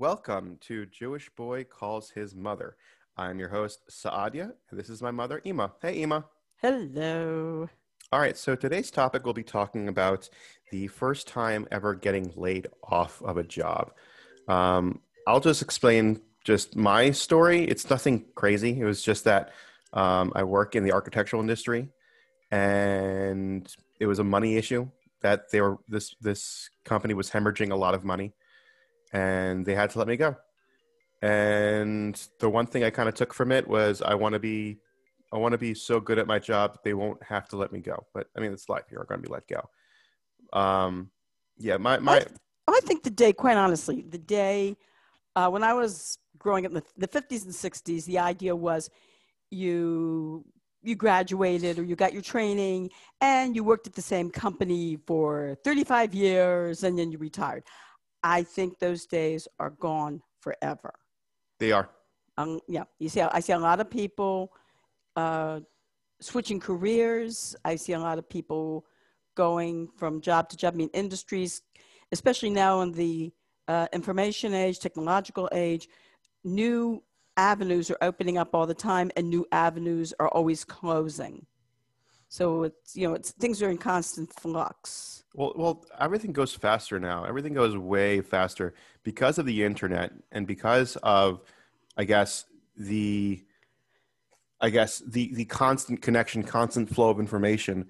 Welcome to Jewish Boy Calls His Mother. I'm your host, Saadia, and this is my mother, Ima. Hey, Ima. Hello. All right, so today's topic we'll be talking about the first time ever getting laid off of a job. Um, I'll just explain just my story. It's nothing crazy. It was just that um, I work in the architectural industry, and it was a money issue that they were this this company was hemorrhaging a lot of money, and they had to let me go. And the one thing I kind of took from it was I want to be I want to be so good at my job that they won't have to let me go. But I mean, it's life. You're going to be let go. Um, yeah, my my. I, I think the day, quite honestly, the day uh, when I was growing up in the, the 50s and 60s, the idea was you you graduated or you got your training and you worked at the same company for 35 years and then you retired. I think those days are gone forever. They are. Um, yeah, you see, I see a lot of people uh, switching careers. I see a lot of people going from job to job. I mean, industries, especially now in the uh, information age, technological age, new avenues are opening up all the time, and new avenues are always closing. So it's you know, it's things are in constant flux. Well, well, everything goes faster now. Everything goes way faster because of the internet and because of, I guess, the, I guess the the constant connection, constant flow of information.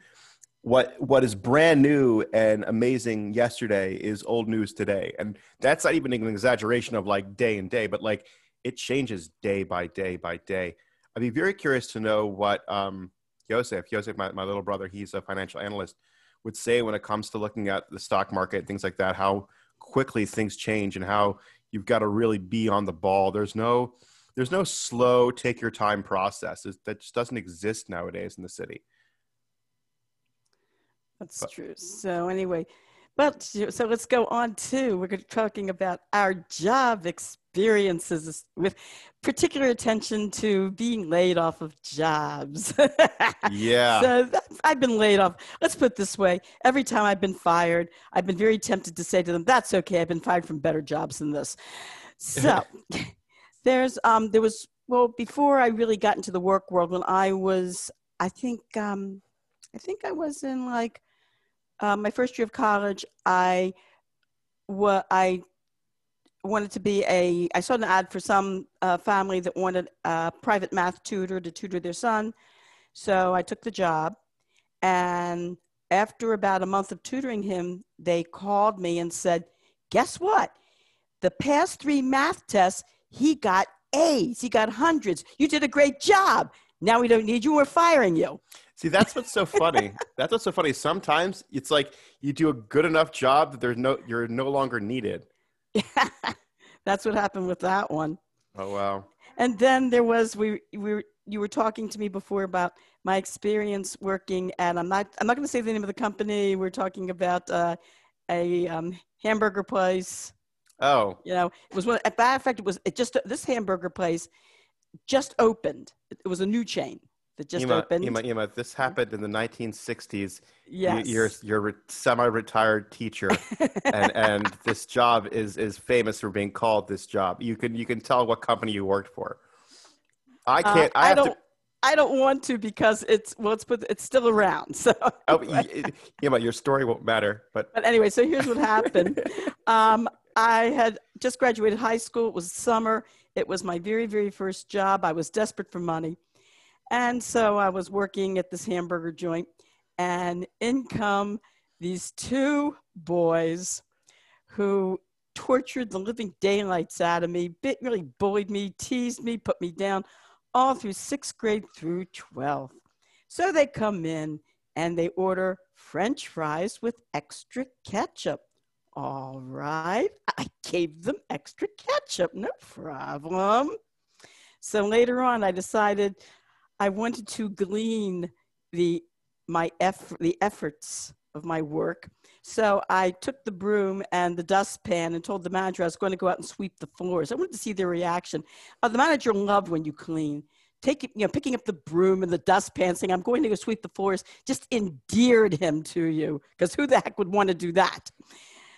What what is brand new and amazing yesterday is old news today, and that's not even an exaggeration of like day and day, but like it changes day by day by day. I'd be very curious to know what um, Joseph, Joseph, my, my little brother, he's a financial analyst, would say when it comes to looking at the stock market, things like that, how quickly things change and how you've got to really be on the ball. There's no, there's no slow, take your time process that just doesn't exist nowadays in the city. That's but, true. So anyway, but so let's go on to we're talking about our job experiences with particular attention to being laid off of jobs. yeah. So I've been laid off. Let's put it this way: every time I've been fired, I've been very tempted to say to them, "That's okay. I've been fired from better jobs than this." So there's um there was well before I really got into the work world when I was I think um I think I was in like uh, my first year of college, I what I wanted to be a. I saw an ad for some uh, family that wanted a private math tutor to tutor their son, so I took the job. And after about a month of tutoring him, they called me and said, "Guess what? The past three math tests, he got A's. He got hundreds. You did a great job. Now we don't need you. We're firing you." See, that's what's so funny. that's what's so funny. Sometimes it's like you do a good enough job that there's no you're no longer needed. Yeah, that's what happened with that one. Oh wow. And then there was we we were, you were talking to me before about my experience working at I'm not I'm not going to say the name of the company. We're talking about uh, a um, hamburger place. Oh. You know, it was one. At that fact, it was it just this hamburger place just opened. It was a new chain that just Ima, opened. Ima, Ima, this happened in the 1960s. Yes. You, are you're a semi-retired teacher, and and this job is is famous for being called this job. You can you can tell what company you worked for. I uh, can't. Uh, I, I don't. To, I don't want to because it's well, it's it's still around. So oh, yeah, but your story won't matter. But but anyway, so here's what happened. um, I had just graduated high school. It was summer. It was my very very first job. I was desperate for money. And so I was working at this hamburger joint, and in come these two boys who tortured the living daylights out of me, bit really bullied me, teased me, put me down, all through sixth grade through 12th. So they come in and they order French fries with extra ketchup. All right, I gave them extra ketchup, no problem. So later on, I decided I wanted to glean the my eff- the efforts of my work. So I took the broom and the dustpan and told the manager I was going to go out and sweep the floors. I wanted to see their reaction. Uh, the manager loved when you clean. Taking, you know, picking up the broom and the dustpan, saying, "I'm going to go sweep the floors," just endeared him to you because who the heck would want to do that?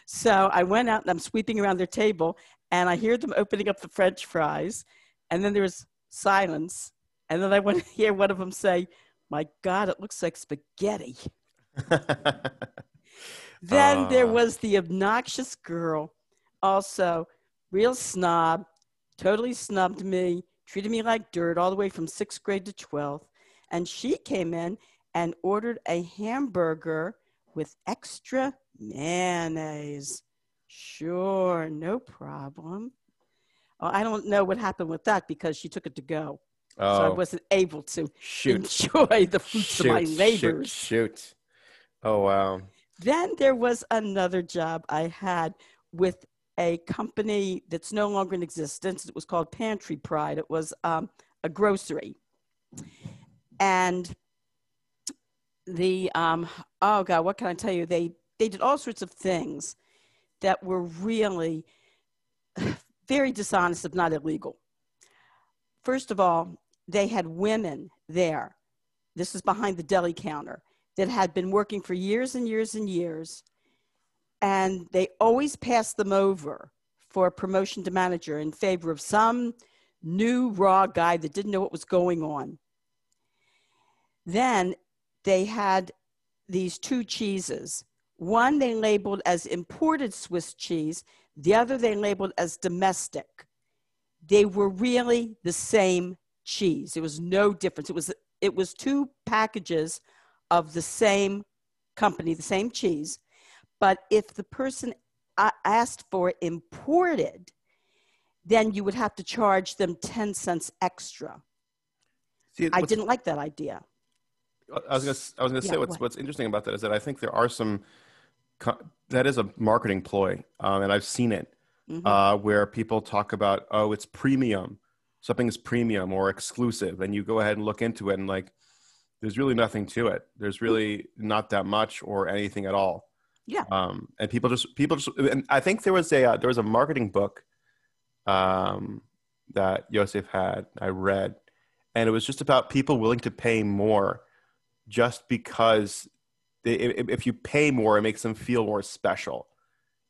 So I went out and I'm sweeping around their table and I hear them opening up the French fries. And then there was silence. And then I went to hear one of them say, My God, it looks like spaghetti. then uh. there was the obnoxious girl, also real snob, totally snubbed me, treated me like dirt all the way from sixth grade to 12th. And she came in and ordered a hamburger with extra mayonnaise. Sure, no problem. Well, I don't know what happened with that because she took it to go. Oh. So I oh. wasn't able to shoot. enjoy the fruits shoot, of my labors. Shoot, shoot. Oh, wow. Then there was another job I had with a company that's no longer in existence. It was called Pantry Pride. It was um, a grocery. And the, um, oh God, what can I tell you? They, they did all sorts of things that were really very dishonest, if not illegal. First of all, they had women there. This was behind the deli counter that had been working for years and years and years. And they always passed them over for a promotion to manager in favor of some new raw guy that didn't know what was going on. Then they had these two cheeses. One they labeled as imported Swiss cheese, the other they labeled as domestic. They were really the same cheese. There was no difference. It was it was two packages of the same company, the same cheese. But if the person asked for imported, then you would have to charge them 10 cents extra. See, I didn't like that idea. I was gonna, I was gonna say what's what? what's interesting about that is that I think there are some that is a marketing ploy, um, and I've seen it mm-hmm. uh, where people talk about oh it's premium, something is premium or exclusive, and you go ahead and look into it and like there's really nothing to it. There's really not that much or anything at all. Yeah. Um, and people just people just and I think there was a uh, there was a marketing book um, that Yosef had I read, and it was just about people willing to pay more just because if you pay more, it makes them feel more special.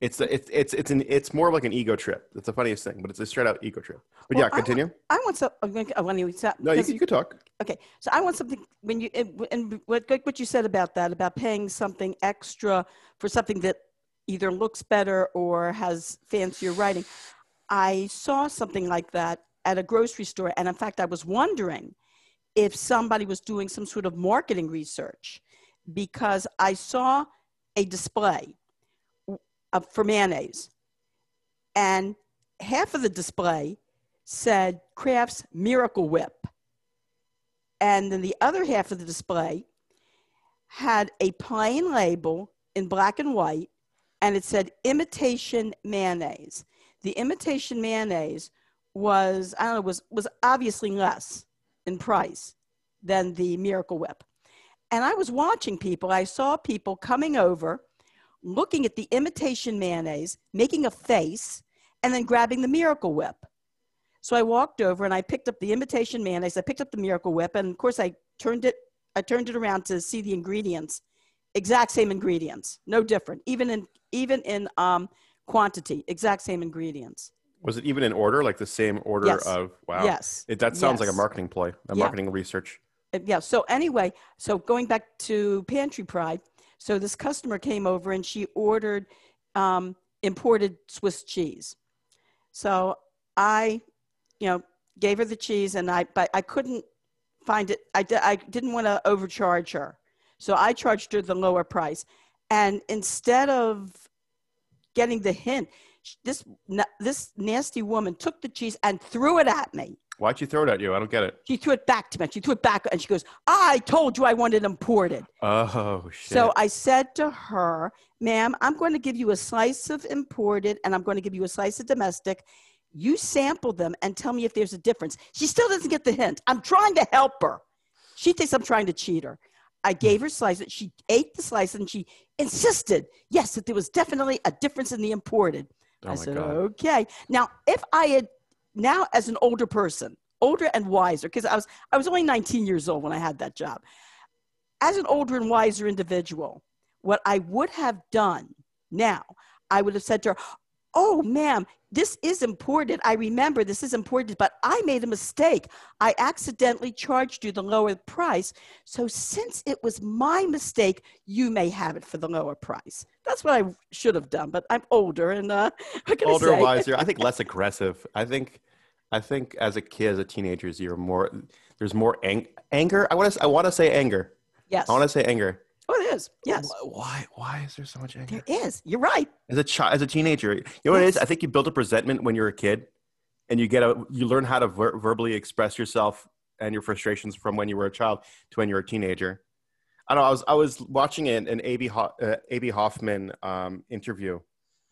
It's a, it's it's it's an it's more like an ego trip. It's the funniest thing, but it's a straight out ego trip. But well, yeah, continue. I want, I want some. I want to. No, you, you could talk. Okay, so I want something when you and what what you said about that about paying something extra for something that either looks better or has fancier writing. I saw something like that at a grocery store, and in fact, I was wondering if somebody was doing some sort of marketing research because I saw a display of, for mayonnaise, and half of the display said Kraft's Miracle Whip, and then the other half of the display had a plain label in black and white, and it said imitation mayonnaise. The imitation mayonnaise was I don't know was was obviously less in price than the Miracle Whip. And I was watching people, I saw people coming over, looking at the imitation mayonnaise, making a face, and then grabbing the Miracle Whip. So I walked over and I picked up the imitation mayonnaise, I picked up the Miracle Whip, and of course I turned it I turned it around to see the ingredients. Exact same ingredients, no different, even in even in um, quantity, exact same ingredients. Was it even in order, like the same order yes. of wow? Yes. It, that sounds yes. like a marketing ploy, a yeah. marketing research. Uh, yeah. So anyway, so going back to Pantry Pride, so this customer came over and she ordered um, imported Swiss cheese. So I, you know, gave her the cheese and I, but I couldn't find it. I, I didn't want to overcharge her. So I charged her the lower price. And instead of getting the hint, this this nasty woman took the cheese and threw it at me. Why'd she throw it at you? I don't get it. She threw it back to me. She threw it back, and she goes, "I told you I wanted imported." Oh shit! So I said to her, "Ma'am, I'm going to give you a slice of imported, and I'm going to give you a slice of domestic. You sample them and tell me if there's a difference." She still doesn't get the hint. I'm trying to help her. She thinks I'm trying to cheat her. I gave her slices. She ate the slice, and she insisted, yes, that there was definitely a difference in the imported. Oh I said, God. okay. Now, if I had now as an older person, older and wiser, because I was I was only 19 years old when I had that job. As an older and wiser individual, what I would have done now, I would have said to her, Oh, ma'am, this is important. I remember this is important, but I made a mistake. I accidentally charged you the lower price. So, since it was my mistake, you may have it for the lower price. That's what I should have done, but I'm older and uh, older, wiser. I think less aggressive. I think, I think as a kid, as a teenager, you're more. There's more ang- anger. I want to. I want to say anger. Yes. I want to say anger. Oh, it is. Yes. Why? Why is there so much anger? There is. You're right. As a child, as a teenager, you know what it is? I think you build up resentment when you're a kid, and you get a you learn how to ver- verbally express yourself and your frustrations from when you were a child to when you're a teenager. I know. I was I was watching an an Abbie Ho- uh, Abbie Hoffman um, interview,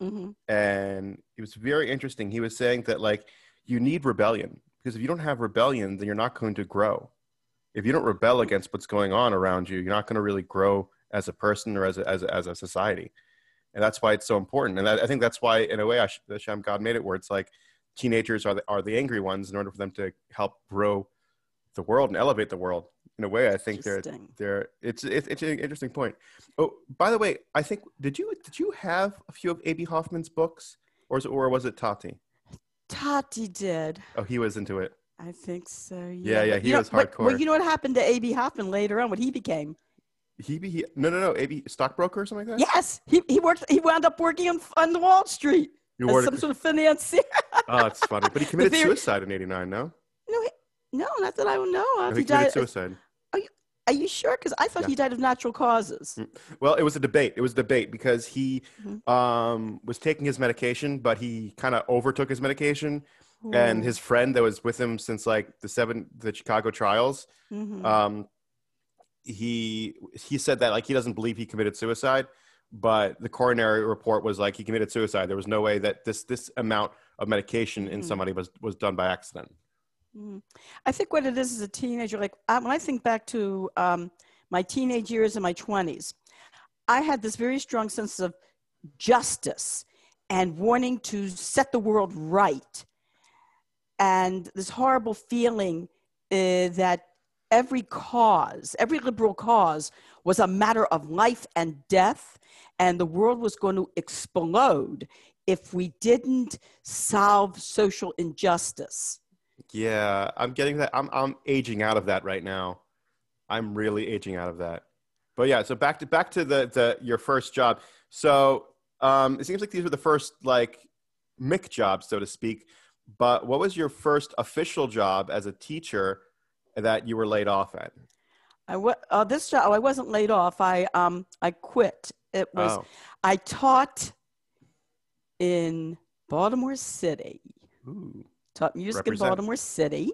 hmm and it was very interesting. He was saying that like you need rebellion because if you don't have rebellion, then you're not going to grow. If you don't rebel against what's going on around you, you're not going to really grow as a person or as a, as a, as a society. And that's why it's so important. And I, I think that's why, in a way, Hashem God made it where it's like teenagers are the, are the angry ones in order for them to help grow the world and elevate the world. In a way, I think they're they're it's it's, it's an interesting point. Oh, by the way, I think did you did you have a few of Abbie Hoffman's books, or was it, or was it Tati? Tati did. Oh, he was into it. I think so. Yeah, yeah, But he you know- was but- Well, you know what happened to Abbie Hoffman later on? What he became? He, be- he no no no A.B. stockbroker or something like that. Yes, he, he worked. He wound up working on, on Wall Street you as some sort of financier. Oh, it's funny. But he committed suicide in '89. No, no, he, no, not that I know no of. he He committed died. suicide. Are you are you sure? Because I thought Yeah. he died of natural causes. Well, it was a debate. It was a debate because he Mhm. um, was taking his medication, but he kind of overtook his medication. And his friend that was with him since like the seven the Chicago trials, Mhm. um, he he said that like he doesn't believe he committed suicide, but the coroner report was like he committed suicide. There was no way that this this amount of medication in Mhm. somebody was was done by accident. Mm-hmm. I think what it is as a teenager, like I, when I think back to um, my teenage years and my 20s, I had this very strong sense of justice and wanting to set the world right. And this horrible feeling uh, that every cause, every liberal cause, was a matter of life and death, and the world was going to explode if we didn't solve social injustice. Yeah, I'm getting that. I'm I'm aging out of that right now. I'm really aging out of that. But yeah, so back to back to the the your first job. So um, it seems like these were the first like McJobs, so to speak. But what was your first official job as a teacher that you were laid off at? I uh, this job, oh, I wasn't laid off. I um I quit. It was Oh, I taught in Baltimore City. ooh. Taught music Represent. in Baltimore City.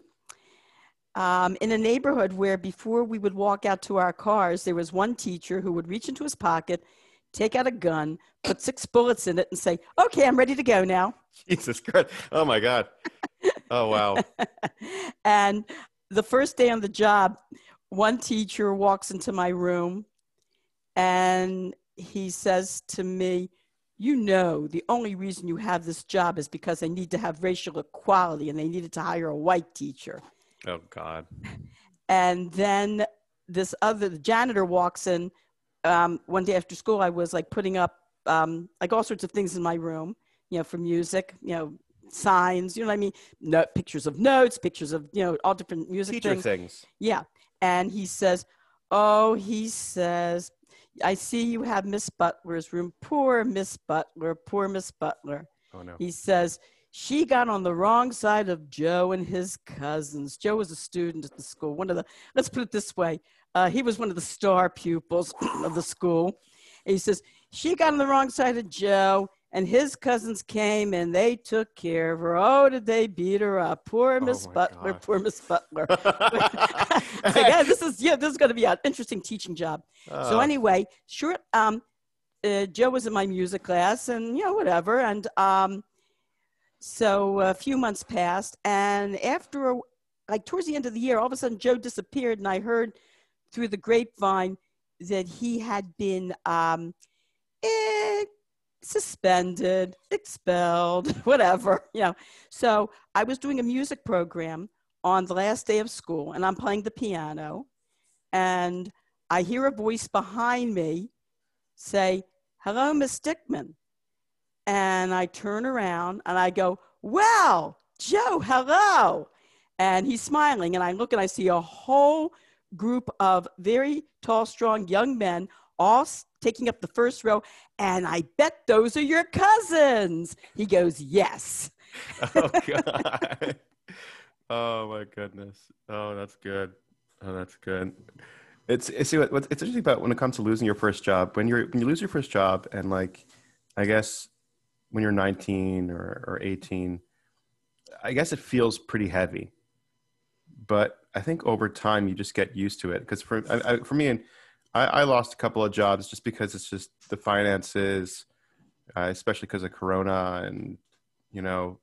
Um, in a neighborhood where before we would walk out to our cars, there was one teacher who would reach into his pocket, take out a gun, put six bullets in it, and say, "Okay, I'm ready to go now." Jesus Christ! Oh my God! Oh wow! and the first day on the job, one teacher walks into my room and he says to me, You know, the only reason you have this job is because they need to have racial equality and they needed to hire a white teacher. Oh God! And then this other the janitor walks in um, one day after school. I was like putting up um, like all sorts of things in my room, you know, for music, you know, signs, you know what I mean? Note, pictures of notes, pictures of, you know, all different music Teacher things. things. Yeah. And he says, Oh, he says, I see you have Miss Butler's room. Poor Miss Butler, poor Miss Butler. Oh no! He says, she got on the wrong side of Joe and his cousins. Joe was a student at the school. One of the, let's put it this way, uh, he was one of the star pupils of the school. And he says, she got on the wrong side of Joe, and his cousins came and they took care of her. Oh, did they beat her up? Poor Miss Oh Butler, God. poor Miss Butler. Like, yeah, this is yeah, this is going to be an interesting teaching job. So Oh. anyway, sure. Um, uh, Joe was in my music class, and you know whatever. And um, so a few months passed, and after a, like towards the end of the year, all of a sudden Joe disappeared, and I heard through the grapevine that he had been um, eh, suspended, expelled, whatever. You know. So I was doing a music program on the last day of school, and I'm playing the piano, and I hear a voice behind me say, Hello, Miss Dickman. And I turn around and I go, Well, Joe, hello. And he's smiling. And I look and I see a whole group of very tall, strong young men all taking up the first row. And I bet those are your cousins. He goes, Yes. oh, God. oh, my goodness. Oh, that's good. Oh, that's good. It's, it's see what, it's interesting about when it comes to losing your first job. When you're when you lose your first job, and like, I guess when you're 19 or, or 18, I guess it feels pretty heavy. But I think over time you just get used to it. Because for I, I, for me, and I, I, lost a couple of jobs just because it's just the finances, uh, especially because of Corona, and you know,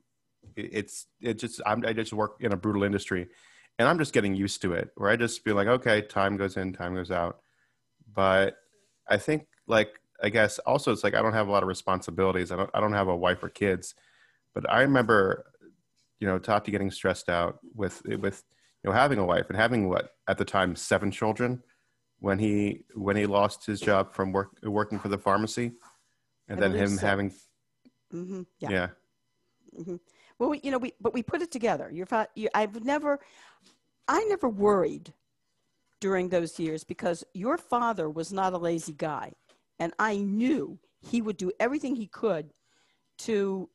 it, it's it just I'm, I just work in a brutal industry, and I'm just getting used to it. Where I just feel like, okay, time goes in, time goes out. But I think like I guess also it's like I don't have a lot of responsibilities. I don't I don't have a wife or kids. But I remember, you know, Tati getting stressed out with with you know having a wife and having what at the time seven children when he when he lost his job from work working for the pharmacy, and I then him so. having. Mm-hmm. Yeah. yeah. Mm-hmm. Well, we, you know, we but we put it together. You're, you, I've never, I never worried during those years because your father was not a lazy guy. And I knew he would do everything he could to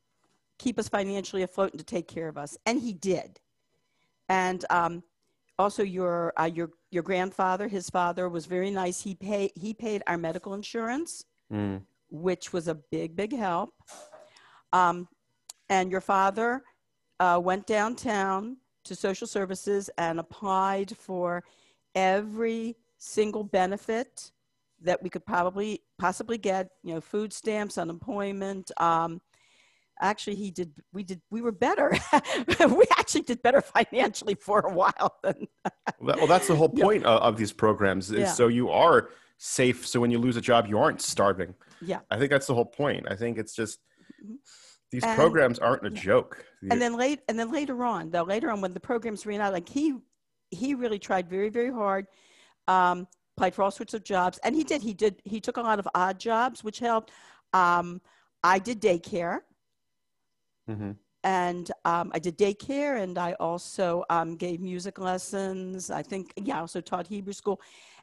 keep us financially afloat and to take care of us. And he did. And um, also your, uh, your, your grandfather, his father was very nice. He, pay, he paid our medical insurance, mm. which was a big, big help. Um, and your father uh, went downtown to social services and applied for every single benefit that we could probably possibly get, you know, food stamps, unemployment. Um, actually, he did. We did. We were better. we actually did better financially for a while. Than well, that's the whole point yeah. of these programs. Is yeah. So you are safe. So when you lose a job, you aren't starving. Yeah. I think that's the whole point. I think it's just. Mm-hmm. These and, programs aren't a yeah. joke. And then late, and then later on, though, later on when the programs ran out, like he, he really tried very, very hard. Um, applied for all sorts of jobs, and he did. He did. He took a lot of odd jobs, which helped. Um, I did daycare, mm-hmm. and um, I did daycare, and I also um, gave music lessons. I think, yeah, I also taught Hebrew school,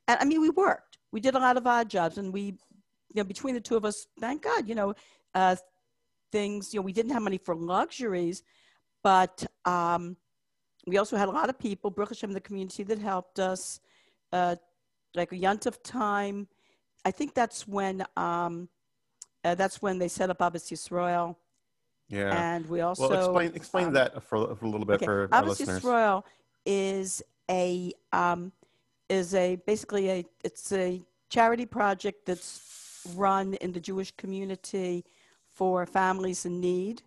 and I mean, we worked. We did a lot of odd jobs, and we, you know, between the two of us, thank God, you know, uh, things. You know, we didn't have money for luxuries, but um, we also had a lot of people, Baruch Hashem, the community that helped us. Uh, like a Yontif time. I think that's when um, uh, that's when they set up Ahavas Yisrael. Yeah. And we also well explain explain um, that for, for, a little bit okay. for our Abbas listeners. Royal is a um, is a basically a it's a charity project that's run in the Jewish community for families in need.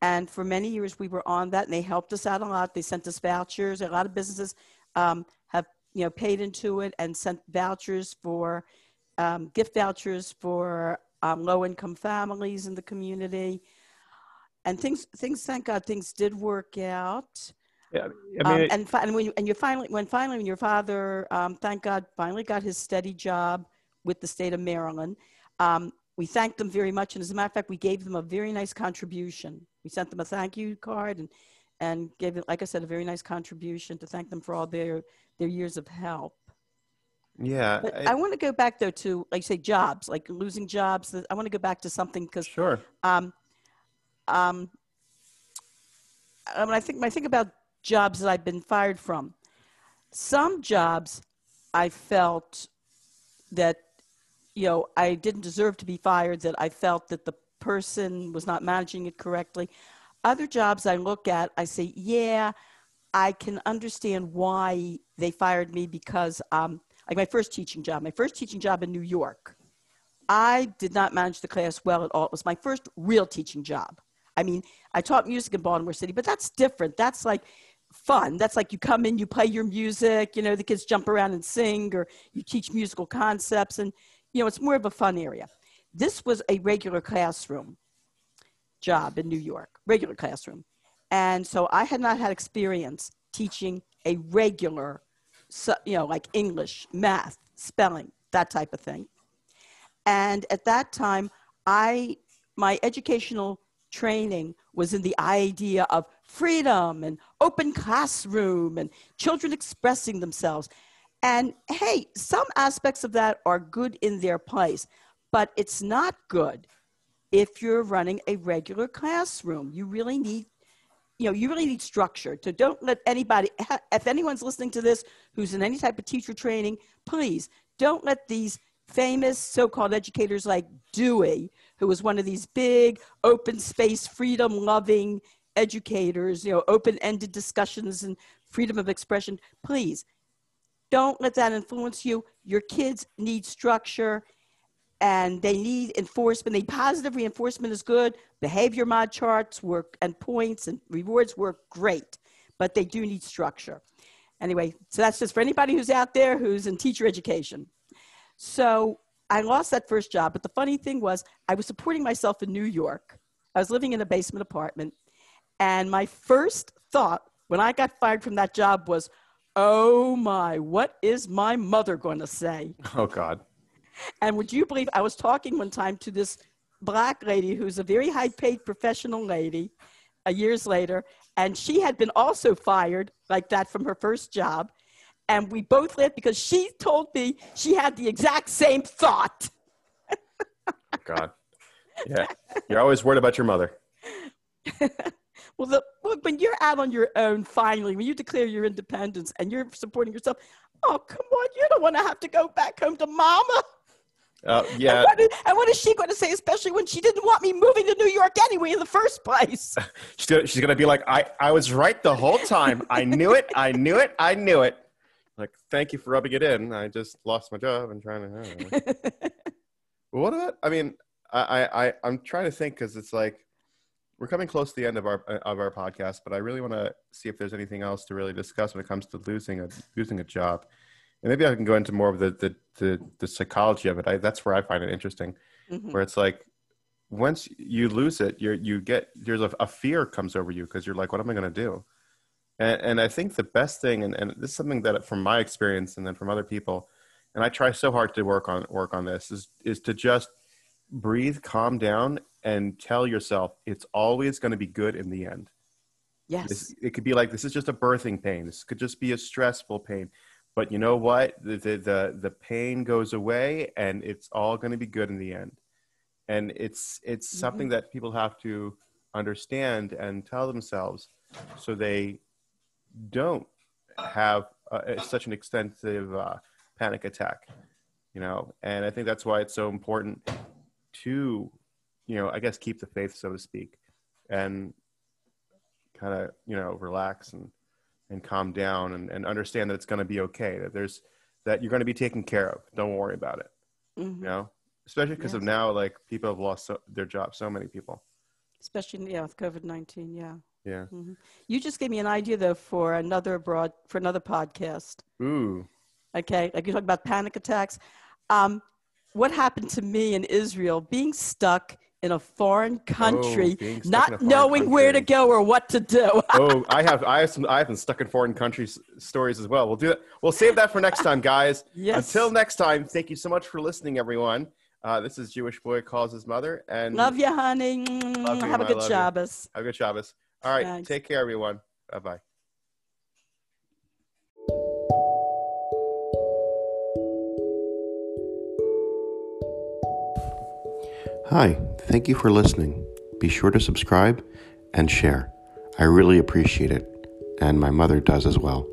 And for many years, we were on that, and they helped us out a lot. They sent us vouchers. A lot of businesses um, have you know, paid into it and sent vouchers for um, gift vouchers for um, low-income families in the community, and things. Things, thank God, things did work out. Yeah, I mean, um, and, and when you, and you finally, when finally, when your father, um, thank God, finally got his steady job with the state of Maryland, um, we thanked them very much. And as a matter of fact, we gave them a very nice contribution. We sent them a thank you card and and gave it, like I said, a very nice contribution to thank them for all their their years of help. Yeah. But I, I want to go back though to like say jobs, like losing jobs. I want to go back to something because sure. Um, um, when I think when I think about jobs that I've been fired from, some jobs I felt that you know I didn't deserve to be fired. That I felt that the person was not managing it correctly. Other jobs I look at, I say, yeah, I can understand why they fired me because, um, like my first teaching job, my first teaching job in New York, I did not manage the class well at all. It was my first real teaching job. I mean, I taught music in Baltimore City, but that's different. That's like fun. That's like you come in, you play your music, you know, the kids jump around and sing, or you teach musical concepts, and, you know, it's more of a fun area. This was a regular classroom job in New York, regular classroom. And so I had not had experience teaching a regular, you know, like English, math, spelling, that type of thing. And at that time, I my educational training was in the idea of freedom and open classroom and children expressing themselves. And hey, some aspects of that are good in their place, but it's not good if you're running a regular classroom. You really need you know, you really need structure. So don't let anybody, if anyone's listening to this who's in any type of teacher training, please don't let these famous so-called educators like Dewey, who was one of these big open space, freedom loving educators, you know, open-ended discussions and freedom of expression. Please don't let that influence you. Your kids need structure and they need enforcement. The positive reinforcement is good. Behavior mod charts work and points and rewards work great, but they do need structure. Anyway, so that's just for anybody who's out there who's in teacher education. So I lost that first job, but the funny thing was I was supporting myself in New York. I was living in a basement apartment, and my first thought when I got fired from that job was, "Oh my, what is my mother going to say?" Oh God. And would you believe I was talking one time to this black lady who's a very high paid professional lady uh, years later, and she had been also fired like that from her first job. And we both laughed because she told me she had the exact same thought. God. Yeah. You're always worried about your mother. well, the, when you're out on your own, finally, when you declare your independence and you're supporting yourself, oh, come on, you don't want to have to go back home to mama. Uh, yeah. And what, is, and what is she going to say, especially when she didn't want me moving to New York anyway in the first place? she's, she's going to be like, I, I was right the whole time. I knew it. I knew it. I knew it. Like, thank you for rubbing it in. I just lost my job and trying to. what about? I mean, I, I, I'm trying to think because it's like we're coming close to the end of our of our podcast, but I really want to see if there's anything else to really discuss when it comes to losing a losing a job and maybe I can go into more of the the the, the psychology of it. I, that's where I find it interesting, mm-hmm. where it's like once you lose it, you're you get there's a, a fear comes over you because you're like, what am I going to do? And, and I think the best thing, and, and this is something that from my experience and then from other people, and I try so hard to work on work on this is is to just breathe, calm down, and tell yourself it's always going to be good in the end. Yes. This, it could be like this is just a birthing pain. This could just be a stressful pain but you know what the the the, the pain goes away and it's all going to be good in the end and it's it's mm-hmm. something that people have to understand and tell themselves so they don't have uh, such an extensive uh, panic attack you know? And i think that's why it's so important to you know i guess keep the faith so to speak and kind of you know relax and and calm down and, and understand that it's going to be okay that there's that you're going to be taken care of. Don't worry about it mm-hmm. you know? Especially because yes. of now like people have lost so, their jobs so many people. Especially yeah with covid-19 yeah yeah mm-hmm. you just gave me an idea though for another broad for another podcast ooh okay like you talk about panic attacks um, what happened to me in israel being stuck in a foreign country, oh, not foreign knowing country. where to go or what to do. oh, I have I have some I have some stuck in foreign countries stories as well. We'll do that. We'll save that for next time, guys. yes. Until next time, thank you so much for listening, everyone. Uh, this is Jewish boy calls his mother and love you, honey. Love you, have a good Shabbos. You. Have a good Shabbos. All right, Thanks. take care, everyone. Bye bye. Hi, thank you for listening. Be sure to subscribe and share. I really appreciate it, and my mother does as well.